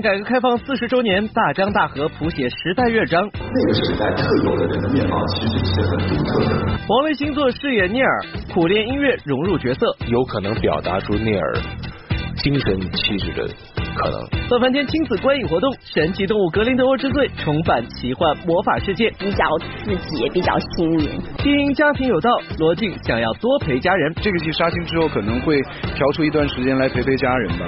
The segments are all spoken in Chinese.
改革开放四十周年，大江大河谱写时代乐章。那个时代特有的人的面貌，其实是很独特的。王雷星座饰演聂耳，苦练音乐融入角色，有可能表达出聂耳精神气质的可能。乐翻天亲子观影活动，神奇动物格林德沃之罪重返奇幻魔法世界，比较刺激，也比较新颖。经营家庭有道，罗晋想要多陪家人。这个戏杀青之后，可能会调出一段时间来陪陪家人吧。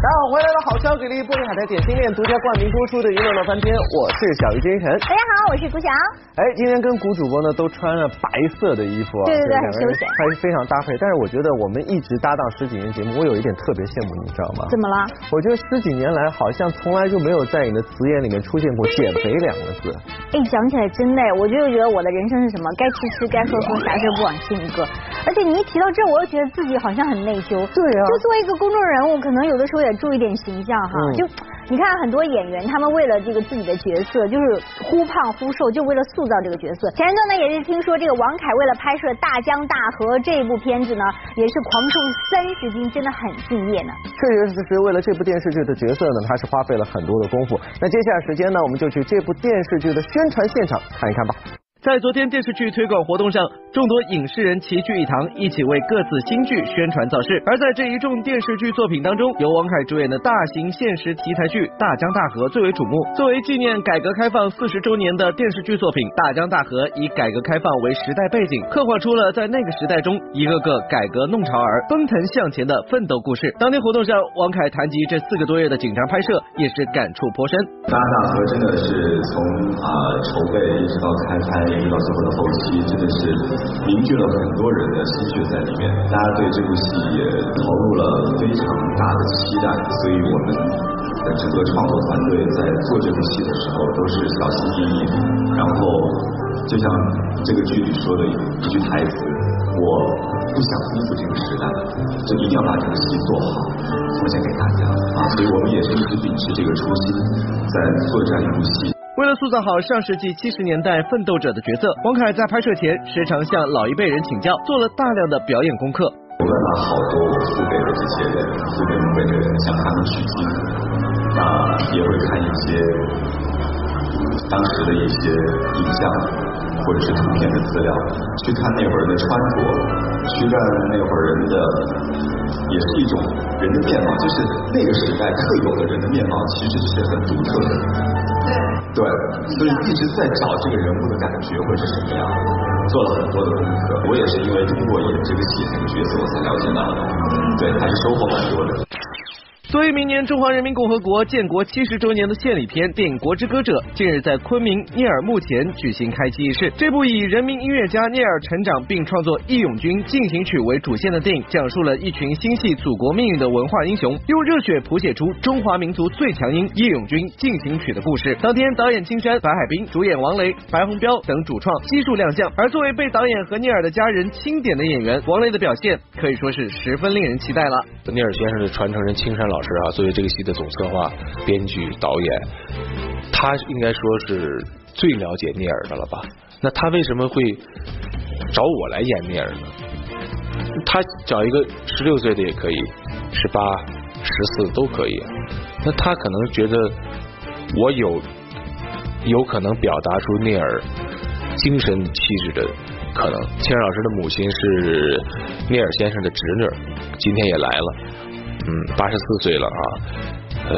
Ciao. 大家好，欢迎来了好消给力玻璃海苔点心面独家冠名播出的娱乐乐翻天，我是小鱼金晨。大家好，我是古翔。哎，今天跟古主播呢都穿了白色的衣服，对对对，很休闲，还是非常搭配。但是我觉得我们一直搭档十几年节目，我有一点特别羡慕，你知道吗？怎么了？我觉得十几年来好像从来就没有在你的词眼里面出现过减肥两个字。哎，想起来真的，我就觉得我的人生是什么？该吃吃，该喝喝，啥事不往心里搁。而且你一提到这，我又觉得自己好像很内疚。对啊。就作为一个公众人物，可能有的时候也注意点形象哈。就你看很多演员，他们为了这个自己的角色，就是忽胖忽瘦，就为了塑造这个角色。前一段呢，也是听说这个王凯为了拍摄《大江大河》这部片子呢，也是狂瘦三十斤，真的很敬业呢。确实是为了这部电视剧的角色呢，他是花费了很多的功夫。那接下来时间呢，我们就去这部电视剧的宣传现场看一看吧。在昨天电视剧推广活动上，众多影视人齐聚一堂，一起为各自新剧宣传造势。而在这一众电视剧作品当中，由王凯主演的大型现实题材剧《大江大河》最为瞩目。作为纪念改革开放四十周年的电视剧作品，《大江大河》以改革开放为时代背景，刻画出了在那个时代中一个个改革弄潮儿奔腾向前的奋斗故事。当天活动上，王凯谈及这四个多月的紧张拍摄，也是感触颇深。大江大河真的是从啊筹备一直到开拍。演绎到最后的后期，真的是凝聚了很多人的心血在里面。大家对这部戏也投入了非常大的期待，所以我们的整个创作团队在做这部戏的时候都是小心翼翼。然后，就像这个剧里说的一句台词：“我不想辜负这个时代，就一定要把这个戏做好，奉献给大家。”啊，所以我们也是一直秉持这个初心，在做这样一部戏。塑造好上世纪七十年代奋斗者的角色，王凯在拍摄前时常向老一辈人请教，做了大量的表演功课。我问了好多我父辈的这些人，父辈母辈的人，向他们取经，那也会看一些当时的一些影像或者是图片的资料，去看那会儿的穿着，去看那会儿人的，也是一种人的面貌，就是那个时代特有的人的面貌，其实是很独特的。对，所以一直在找这个人物的感觉会是什么样，做了很多的功课。我也是因为通过演这个戏这个角色，我才了解到的。对，还是收获蛮多的。作为明年中华人民共和国建国七十周年的献礼片电影《国之歌者》，近日在昆明聂耳墓前举行开机仪式。这部以人民音乐家聂耳成长并创作《义勇军进行曲》为主线的电影，讲述了一群心系祖国命运的文化英雄，用热血谱写出中华民族最强音《义勇军进行曲》的故事。当天，导演金山、白海滨主演王雷、白红彪等主创悉数亮相。而作为被导演和聂耳的家人钦点的演员，王雷的表现可以说是十分令人期待了。聂耳先生的传承人青山老。师啊，作为这个戏的总策划、编剧、导演，他应该说是最了解聂耳的了吧？那他为什么会找我来演聂耳呢？他找一个十六岁的也可以，十八、十四都可以。那他可能觉得我有有可能表达出聂耳精神气质的可能。青山老师的母亲是聂耳先生的侄女，今天也来了。嗯，八十四岁了啊，呃，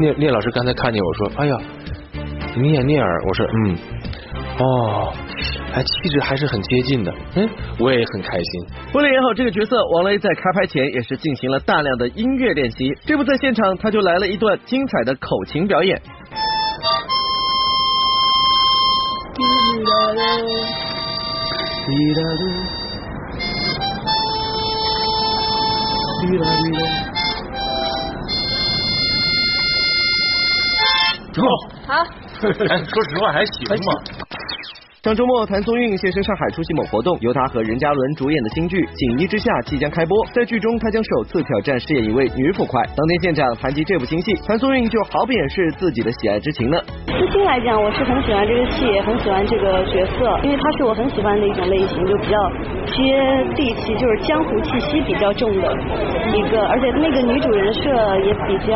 聂聂老师刚才看见我说，哎呀，你演聂耳，我说嗯，哦，哎，气质还是很接近的，嗯，我也很开心。为了演好这个角色，王雷在开拍前也是进行了大量的音乐练习。这不在现场，他就来了一段精彩的口琴表演。好，好。哎，说实话还行吧。上周末，谭松韵现身上海出席某活动，由她和任嘉伦主演的新剧《锦衣之下》即将开播。在剧中，她将首次挑战饰演一位女捕快。当天现场谈及这部新戏，谭松韵就毫不掩饰自己的喜爱之情呢。私心来讲，我是很喜欢这个戏，也很喜欢这个角色，因为她是我很喜欢的一种类型，就比较接地气，就是江湖气息比较重的一个，而且那个女主人设也比较。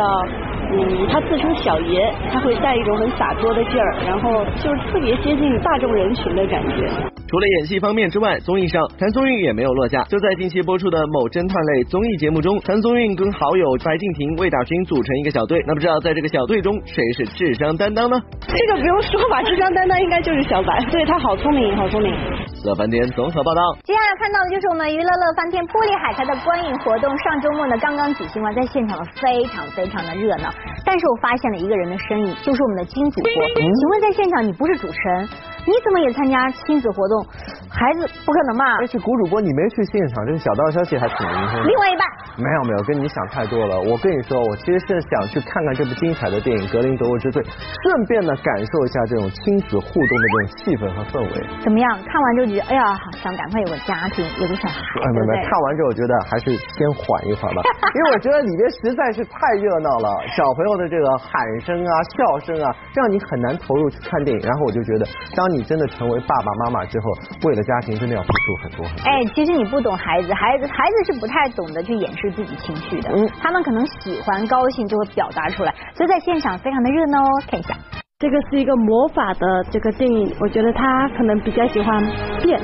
嗯，他自称小爷，他会带一种很洒脱的劲儿，然后就是特别接近大众人群的感觉。除了演戏方面之外，综艺上谭松韵也没有落下。就在近期播出的某侦探类综艺节目中，谭松韵跟好友白敬亭、魏大勋组成一个小队。那不知道在这个小队中，谁是智商担当呢？这个不用说吧，智商担当应该就是小白，对他好聪明，好聪明。乐翻天综合报道。接下来看到的就是我们娱乐乐翻天玻璃海苔的观影活动，上周末呢刚刚举行完，在现场非常非常的热闹。但是我发现了一个人的身影，就是我们的金主播。请问在现场你不是主持人？你怎么也参加亲子活动？孩子不可能吧？而且古主播你没去现场，这个小道消息还挺灵通。另外一半没有没有，跟你想太多了。我跟你说，我其实是想去看看这部精彩的电影《格林德沃之罪》，顺便呢感受一下这种亲子互动的这种气氛和氛围。怎么样？看完之后觉，哎呀，想赶快有个家庭，有个小孩。没没，看完之后我觉得还是先缓一缓吧，因为我觉得里边实在是太热闹了，小朋友的这个喊声啊、笑声啊，让你很难投入去看电影。然后我就觉得，当你真的成为爸爸妈妈之后，为了家庭真的要付出很多很多。哎，其实你不懂孩子，孩子孩子是不太懂得去掩饰自己情绪的。嗯，他们可能喜欢高兴就会表达出来，所以在现场非常的热闹哦。看一下，这个是一个魔法的这个电影，我觉得他可能比较喜欢变，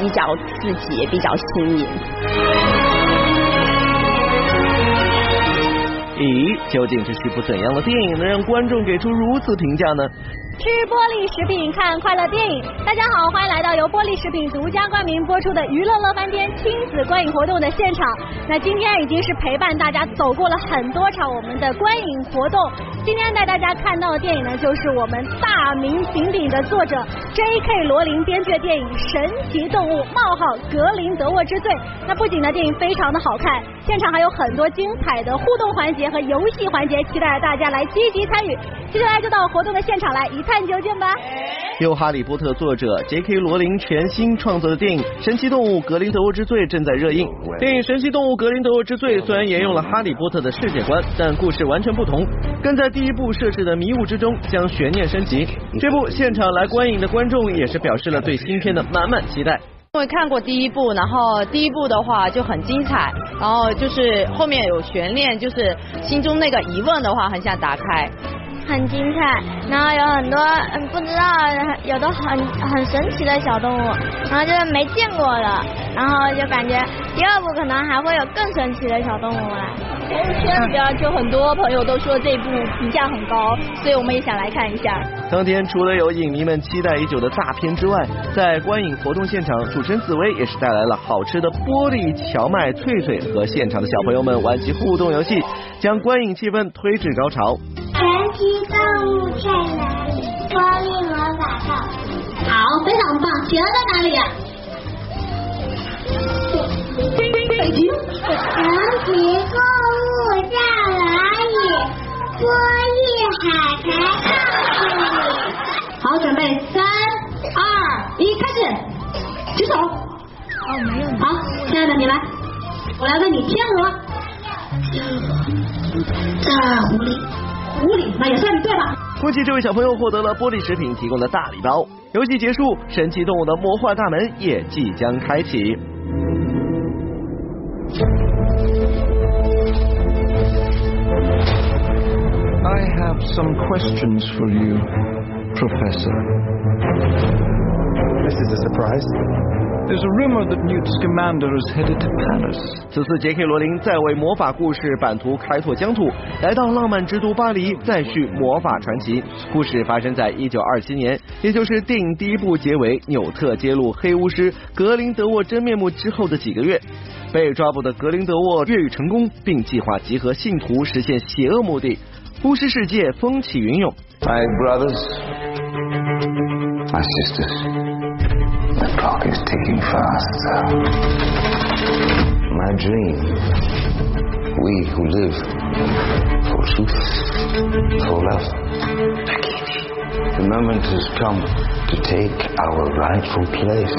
比较刺激，也比较新颖。咦，究竟这是一部怎样的电影，能让观众给出如此评价呢？吃玻璃食品看快乐电影，大家好，欢迎来到由玻璃食品独家冠名播出的娱乐乐翻天亲子观影活动的现场。那今天已经是陪伴大家走过了很多场我们的观影活动，今天带大家看到的电影呢，就是我们大名鼎鼎的作者 J.K. 罗琳编剧的电影《神奇动物：冒号格林德沃之罪》。那不仅呢电影非常的好看，现场还有很多精彩的互动环节和游戏环节，期待大家来积极参与。接下来就到活动的现场来一探究竟吧。由哈利波特作者 J.K. 罗琳全新创作的电影《神奇动物格林德沃之罪》正在热映。电影《神奇动物格林德沃之罪》虽然沿用了哈利波特的世界观，但故事完全不同，更在第一部设置的迷雾之中将悬念升级。这部现场来观影的观众也是表示了对新片的满满期待。因为看过第一部，然后第一部的话就很精彩，然后就是后面有悬念，就是心中那个疑问的话很想打开。很精彩，然后有很多嗯不知道有的很很神奇的小动物，然后就是没见过的，然后就感觉第二部可能还会有更神奇的小动物来。朋友圈里边就很多朋友都说这部评价很高，所以我们也想来看一下。当天除了有影迷们期待已久的大片之外，在观影活动现场，主持人紫薇也是带来了好吃的玻璃荞麦脆脆，和现场的小朋友们玩起互动游戏，将观影气氛推至高潮。神奇动物在哪里？玻璃魔法棒。好，非常棒。企鹅在哪里呀？北极。神奇动物在哪里？玻璃海苔告诉你。好，准备，三、二、一，开始。举手。哦，没有。好，亲爱的，你来。我来问你，天鹅。天鹅。在湖里。无理，那也算你对了。恭喜这位小朋友获得了玻璃食品提供的大礼包。游戏结束，神奇动物的魔幻大门也即将开启。I have some questions for you, Professor. This is a surprise. There's a rumor that Newt's commander is headed to Paris. 此次杰克罗琳在为魔法故事版图开拓疆土，来到浪漫之都巴黎，再续魔法传奇。故事发生在一九二七年，也就是电影第一部结尾纽特揭露黑巫师格林德沃真面目之后的几个月。被抓捕的格林德沃越狱成功，并计划集合信徒实现邪恶目的。巫师世界风起云涌。My brothers, my sisters. Clock is ticking fast. My dream. We who live for truth, for love. The moment has come to take our rightful place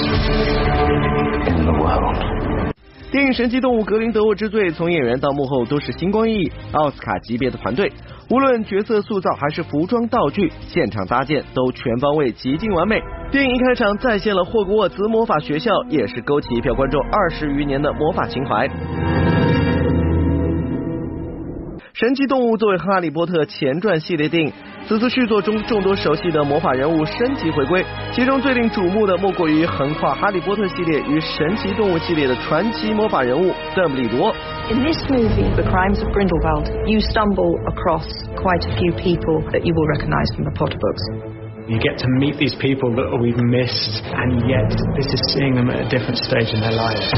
in the world. 电影《神奇动物格林德沃之罪》从演员到幕后都是星光熠熠，奥斯卡级别的团队，无论角色塑造还是服装道具、现场搭建都全方位极尽完美。电影一开场再现了霍格沃茨魔法学校，也是勾起一票观众二十余年的魔法情怀。神奇动物作为哈利波特前传系列电影，此次续作中众多熟悉的魔法人物升级回归，其中最令瞩目的莫过于横跨哈利波特系列与神奇动物系列的传奇魔法人物邓布利多。 In this movie, The Crimes of Grindelwald, you stumble across quite a few people that you will recognize from the Potter books. You get to meet these people that we've missed, and yet this is seeing them at a different stage in their lives.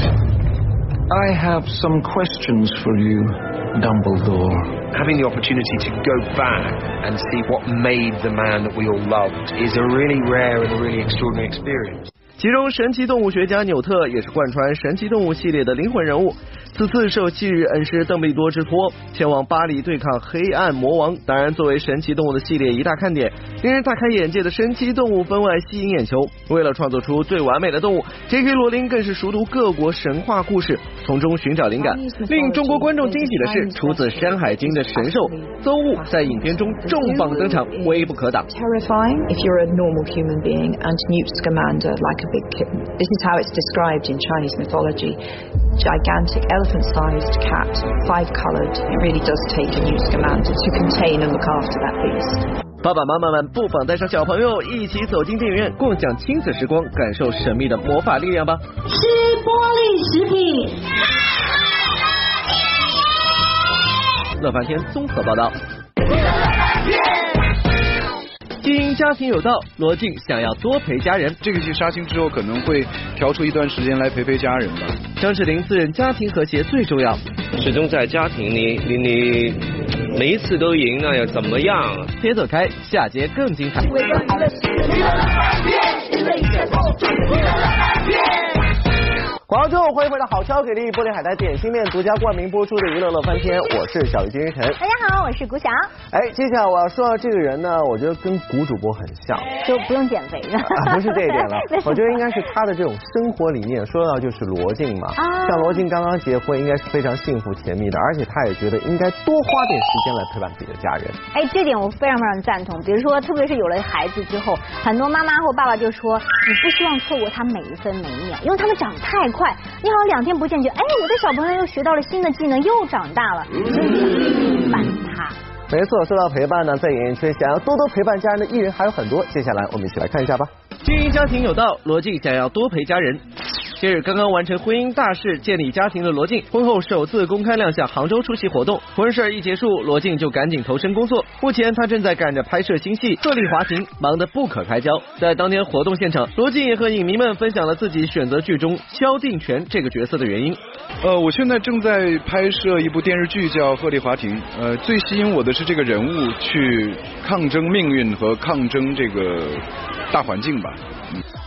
I have some questions for you, Dumbledore. Having the opportunity to go back and see what made the man that we all loved is a really rare and a really extraordinary experience. 其中，神奇动物学家纽特也是贯穿神奇动物系列的灵魂人物。 此次受昔日恩师邓布利多之托，前往巴黎对抗黑暗魔王。当然，作为神奇动物的系列一大看点，令人大开眼界的神奇动物分外吸引眼球。为了创作出最完美的动物，J.K. 罗琳更是熟读各国神话故事，从中寻找灵感。令中国观众惊喜的是，出自《山海经》的神兽邹物在影片中重磅登场，威不可挡。Terrifying if you're a normal human being, and Newt Scamander like a big kitten. This is how it's described in Chinese mythology. Gigantic elephant elephant-sized cat, five-coloured. It really does take a Newt Scamander to contain and look after that beast. 爸爸妈妈们不妨带上小朋友一起走进电影院，共享亲子时光，感受神秘的魔法力量吧。吃玻璃食品。乐翻天综合报道。经营家庭有道，罗晋想要多陪家人。这个剧杀青之后，可能会调出一段时间来陪陪家人吧。张智霖自认家庭和谐最重要，始终在家庭里，你你每一次都赢，那要怎么样？别走开，下节更精彩。广告之后，欢迎回到好超给力玻璃海苔点心面独家冠名播出的娱乐乐翻天，我是小鱼金晨。大家好，我是古晓。哎，接下来我要说到这个人呢，我觉得跟古主播很像，就不用减肥了。啊、不是这一点了，我觉得应该是他的这种生活理念。说到就是罗晋嘛，啊、像罗晋刚刚结婚，应该是非常幸福甜蜜的，而且他也觉得应该多花点时间来陪伴自己的家人。哎，这点我非常非常赞同。比如说，特别是有了孩子之后，很多妈妈或爸爸就说，你不希望错过他每一分每一秒，因为他们长太快。你好像两天不见，就哎，我的小朋友又学到了新的技能，又长大了，所以陪伴他。没错，说到陪伴呢，在演艺圈想要多多陪伴家人的艺人还有很多。接下来我们一起来看一下吧。经营家庭有道，罗晋想要多陪家人。近日刚刚完成婚姻大事、建立家庭的罗晋，婚后首次公开亮相杭州出席活动。婚事一结束，罗晋就赶紧投身工作。目前他正在赶着拍摄新戏《鹤唳华亭》，忙得不可开交。在当天活动现场，罗晋也和影迷们分享了自己选择剧中萧定权这个角色的原因。呃，我现在正在拍摄一部电视剧叫《鹤唳华亭》，呃，最吸引我的是这个人物去抗争命运和抗争这个大环境吧。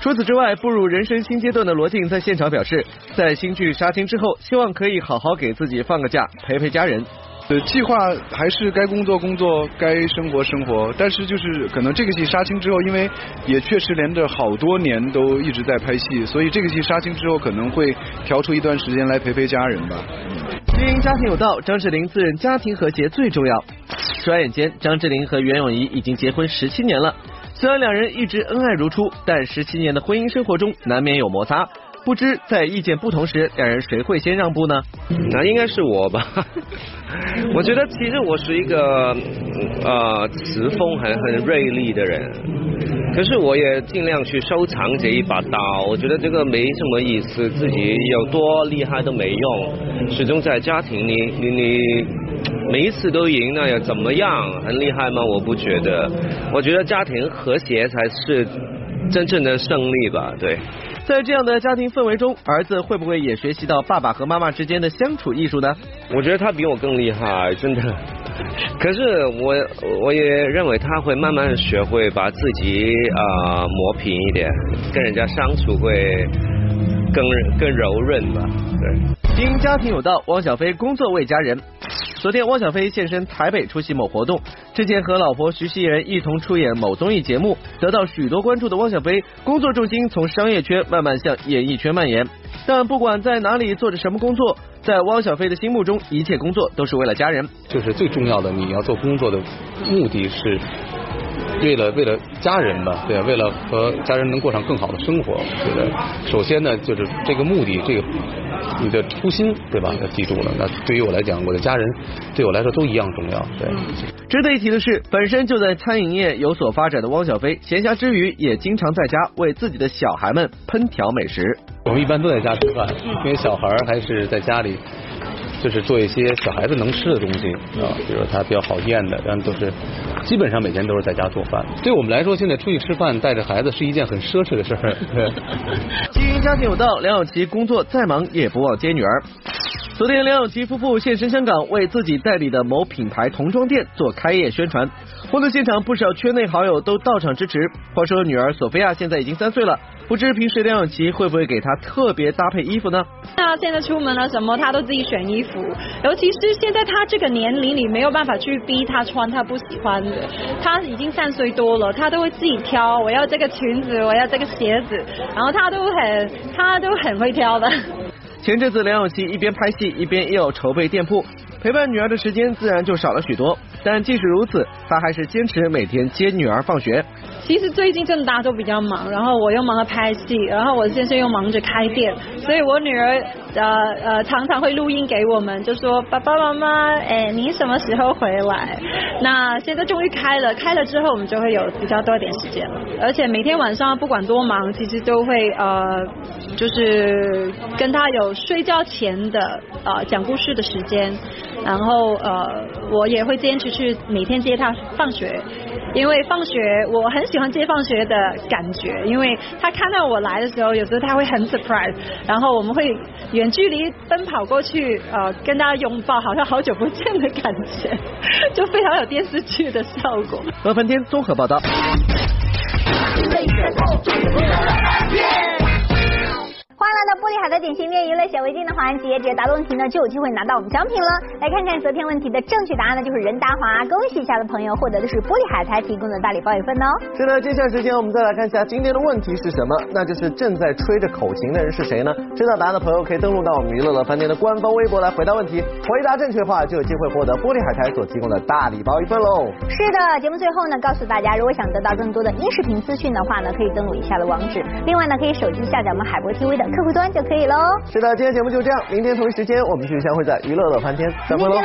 除此之外，步入人生新阶段的罗晋在现场表示，在新剧杀青之后，希望可以好好给自己放个假，陪陪家人。呃，计划还是该工作工作，该生活生活，但是就是可能这个戏杀青之后，因为也确实连着好多年都一直在拍戏，所以这个戏杀青之后可能会调出一段时间来陪陪家人吧。经营家庭有道，张智霖自认家庭和谐最重要。转眼间，张智霖和袁咏仪已经结婚十七年了。虽然两人一直恩爱如初，但十七年的婚姻生活中难免有摩擦。不知在意见不同时，两人谁会先让步呢？那应该是我吧。我觉得其实我是一个呃词风很很锐利的人，可是我也尽量去收藏这一把刀。我觉得这个没什么意思，自己有多厉害都没用，始终在家庭里，你你。每一次都赢，那又怎么样？很厉害吗？我不觉得。我觉得家庭和谐才是真正的胜利吧。对，在这样的家庭氛围中，儿子会不会也学习到爸爸和妈妈之间的相处艺术呢？我觉得他比我更厉害，真的。可是我我也认为他会慢慢学会把自己啊、呃、磨平一点，跟人家相处会更更柔润吧。对。经营家庭有道，汪小菲工作为家人。昨天汪小菲现身台北出席某活动，之前和老婆徐熙媛一同出演某综艺节目，得到许多关注的汪小菲，工作重心从商业圈慢慢向演艺圈蔓延。但不管在哪里做着什么工作，在汪小菲的心目中，一切工作都是为了家人。就是最重要的，你要做工作的目的是。为了为了家人吧，对，为了和家人能过上更好的生活，我觉得首先呢，就是这个目的，这个你的初心，对吧？要记住了。那对于我来讲，我的家人对我来说都一样重要。对。值得一提的是，本身就在餐饮业有所发展的汪小菲，闲暇之余也经常在家为自己的小孩们烹调美食。我们一般都在家吃饭，因为小孩还是在家里。就是做一些小孩子能吃的东西啊，比如他比较好咽的，但都是基本上每天都是在家做饭。对我们来说，现在出去吃饭带着孩子是一件很奢侈的事儿。经营家庭有道，梁晓琪工作再忙也不忘接女儿。昨天，梁咏琪夫妇现身香港，为自己代理的某品牌童装店做开业宣传。活动现场，不少圈内好友都到场支持。话说，女儿索菲亚现在已经三岁了。不知平时梁咏琪会不会给她特别搭配衣服呢？那现在出门了什么，她都自己选衣服。尤其是现在她这个年龄，你没有办法去逼她穿她不喜欢的。她已经三岁多了，她都会自己挑，我要这个裙子，我要这个鞋子，然后她都很，她都很会挑的。前阵子梁咏琪一边拍戏，一边又要筹备店铺，陪伴女儿的时间自然就少了许多。但即使如此，她还是坚持每天接女儿放学。其实最近真的大家都比较忙，然后我又忙着拍戏，然后我先生又忙着开店，所以我女儿呃呃常常会录音给我们，就说爸爸妈妈，哎，你什么时候回来？那现在终于开了，开了之后我们就会有比较多一点时间了，而且每天晚上不管多忙，其实都会呃就是跟他有睡觉前的呃讲故事的时间，然后呃我也会坚持去每天接他放学。因为放学我很喜欢接放学的感觉，因为他看到我来的时候，有时候他会很 surprise，然后我们会远距离奔跑过去，呃，跟他拥抱，好像好久不见的感觉，就非常有电视剧的效果。何凡天综合报道。欢迎来到玻璃海的点心面娱乐小围巾的环节，只要答对问题呢，就有机会拿到我们奖品了。来看看昨天问题的正确答案呢，就是任达华。恭喜一下的朋友获得的是玻璃海苔提供的大礼包一份哦。是的，接下来时间我们再来看一下今天的问题是什么，那就是正在吹着口琴的人是谁呢？知道答案的朋友可以登录到我们娱乐乐饭店的官方微博来回答问题，回答正确的话就有机会获得玻璃海苔所提供的大礼包一份喽。是的，节目最后呢，告诉大家，如果想得到更多的音视频资讯的话呢，可以登录以下的网址，另外呢，可以手机下载我们海博 TV 的客户端就可以喽。是的，今天节目就这样，明天同一时间我们继续相会在娱乐乐翻天，再会喽。